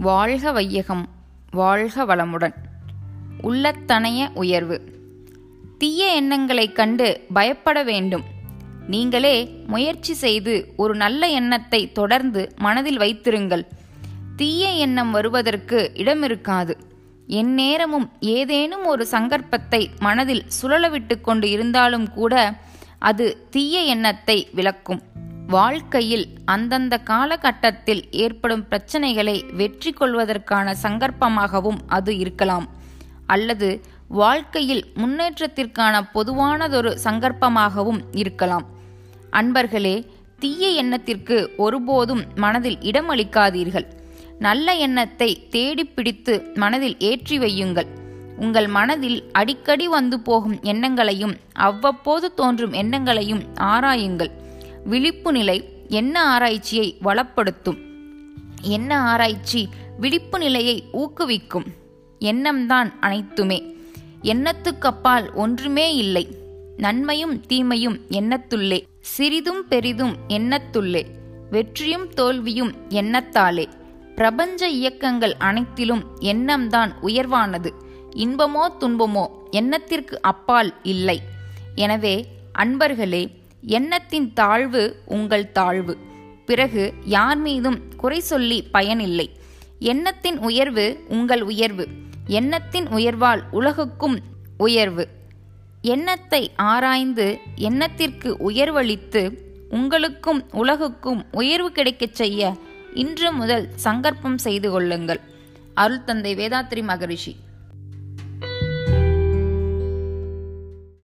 வாழ்க வையகம் வாழ்க வளமுடன். உள்ளத்தனைய உயர்வு. தீய எண்ணங்களைக் கண்டு பயப்பட வேண்டும். நீங்களே முயற்சி செய்து ஒரு நல்ல எண்ணத்தை தொடர்ந்து மனதில் வைத்திருங்கள். தீய எண்ணம் வருவதற்கு இடமிருக்காது. எந்நேரமும் ஏதேனும் ஒரு சங்கற்பத்தை மனதில் சுழலவிட்டு கொண்டு இருந்தாலும் கூட அது தீய எண்ணத்தை விளக்கும். வாழ்க்கையில் அந்தந்த காலகட்டத்தில் ஏற்படும் பிரச்சனைகளை வெற்றி கொள்வதற்கான சங்கற்பமாகவும் அது இருக்கலாம். அல்லது வாழ்க்கையில் முன்னேற்றத்திற்கான பொதுவானதொரு சங்கற்பமாகவும் இருக்கலாம். அன்பர்களே தீய எண்ணத்திற்கு ஒருபோதும் மனதில் இடமளிக்காதீர்கள். நல்ல எண்ணத்தை தேடி பிடித்து மனதில் ஏற்றி வையுங்கள். உங்கள் மனதில் அடிக்கடி வந்து போகும் எண்ணங்களையும் அவ்வப்போது தோன்றும் எண்ணங்களையும் ஆராயுங்கள். விழிப்பு நிலை என்ன ஆராய்ச்சியை வளப்படுத்தும்? என்ன ஆராய்ச்சி விழிப்பு நிலையை ஊக்குவிக்கும்? எண்ணம்தான் அனைத்துமே. எண்ணத்துக்கப்பால் ஒன்றுமே இல்லை. நன்மையும் தீமையும் எண்ணத்துள்ளே. சிறிதும் பெரிதும் எண்ணத்துள்ளே. வெற்றியும் தோல்வியும் எண்ணத்தாலே. பிரபஞ்ச இயக்கங்கள் அனைத்திலும் எண்ணம்தான் உயர்வானது. இன்பமோ துன்பமோ எண்ணத்திற்கு அப்பால் இல்லை. எனவே அன்பர்களே எண்ணத்தின் தாழ்வு உங்கள் தாழ்வு. பிறகு யார் மீதும் குறை சொல்லி பயனில்லை. எண்ணத்தின் உயர்வு உங்கள் உயர்வு. எண்ணத்தின் உயர்வால் உலகுக்கும் உயர்வு. எண்ணத்தை ஆராய்ந்து எண்ணத்திற்கு உயர்வளித்து உங்களுக்கும் உலகுக்கும் உயர்வு கிடைக்கச் செய்ய இன்று முதல் சங்கற்பம் செய்து கொள்ளுங்கள். அருள் தந்தை வேதாத்ரி மகரிஷி.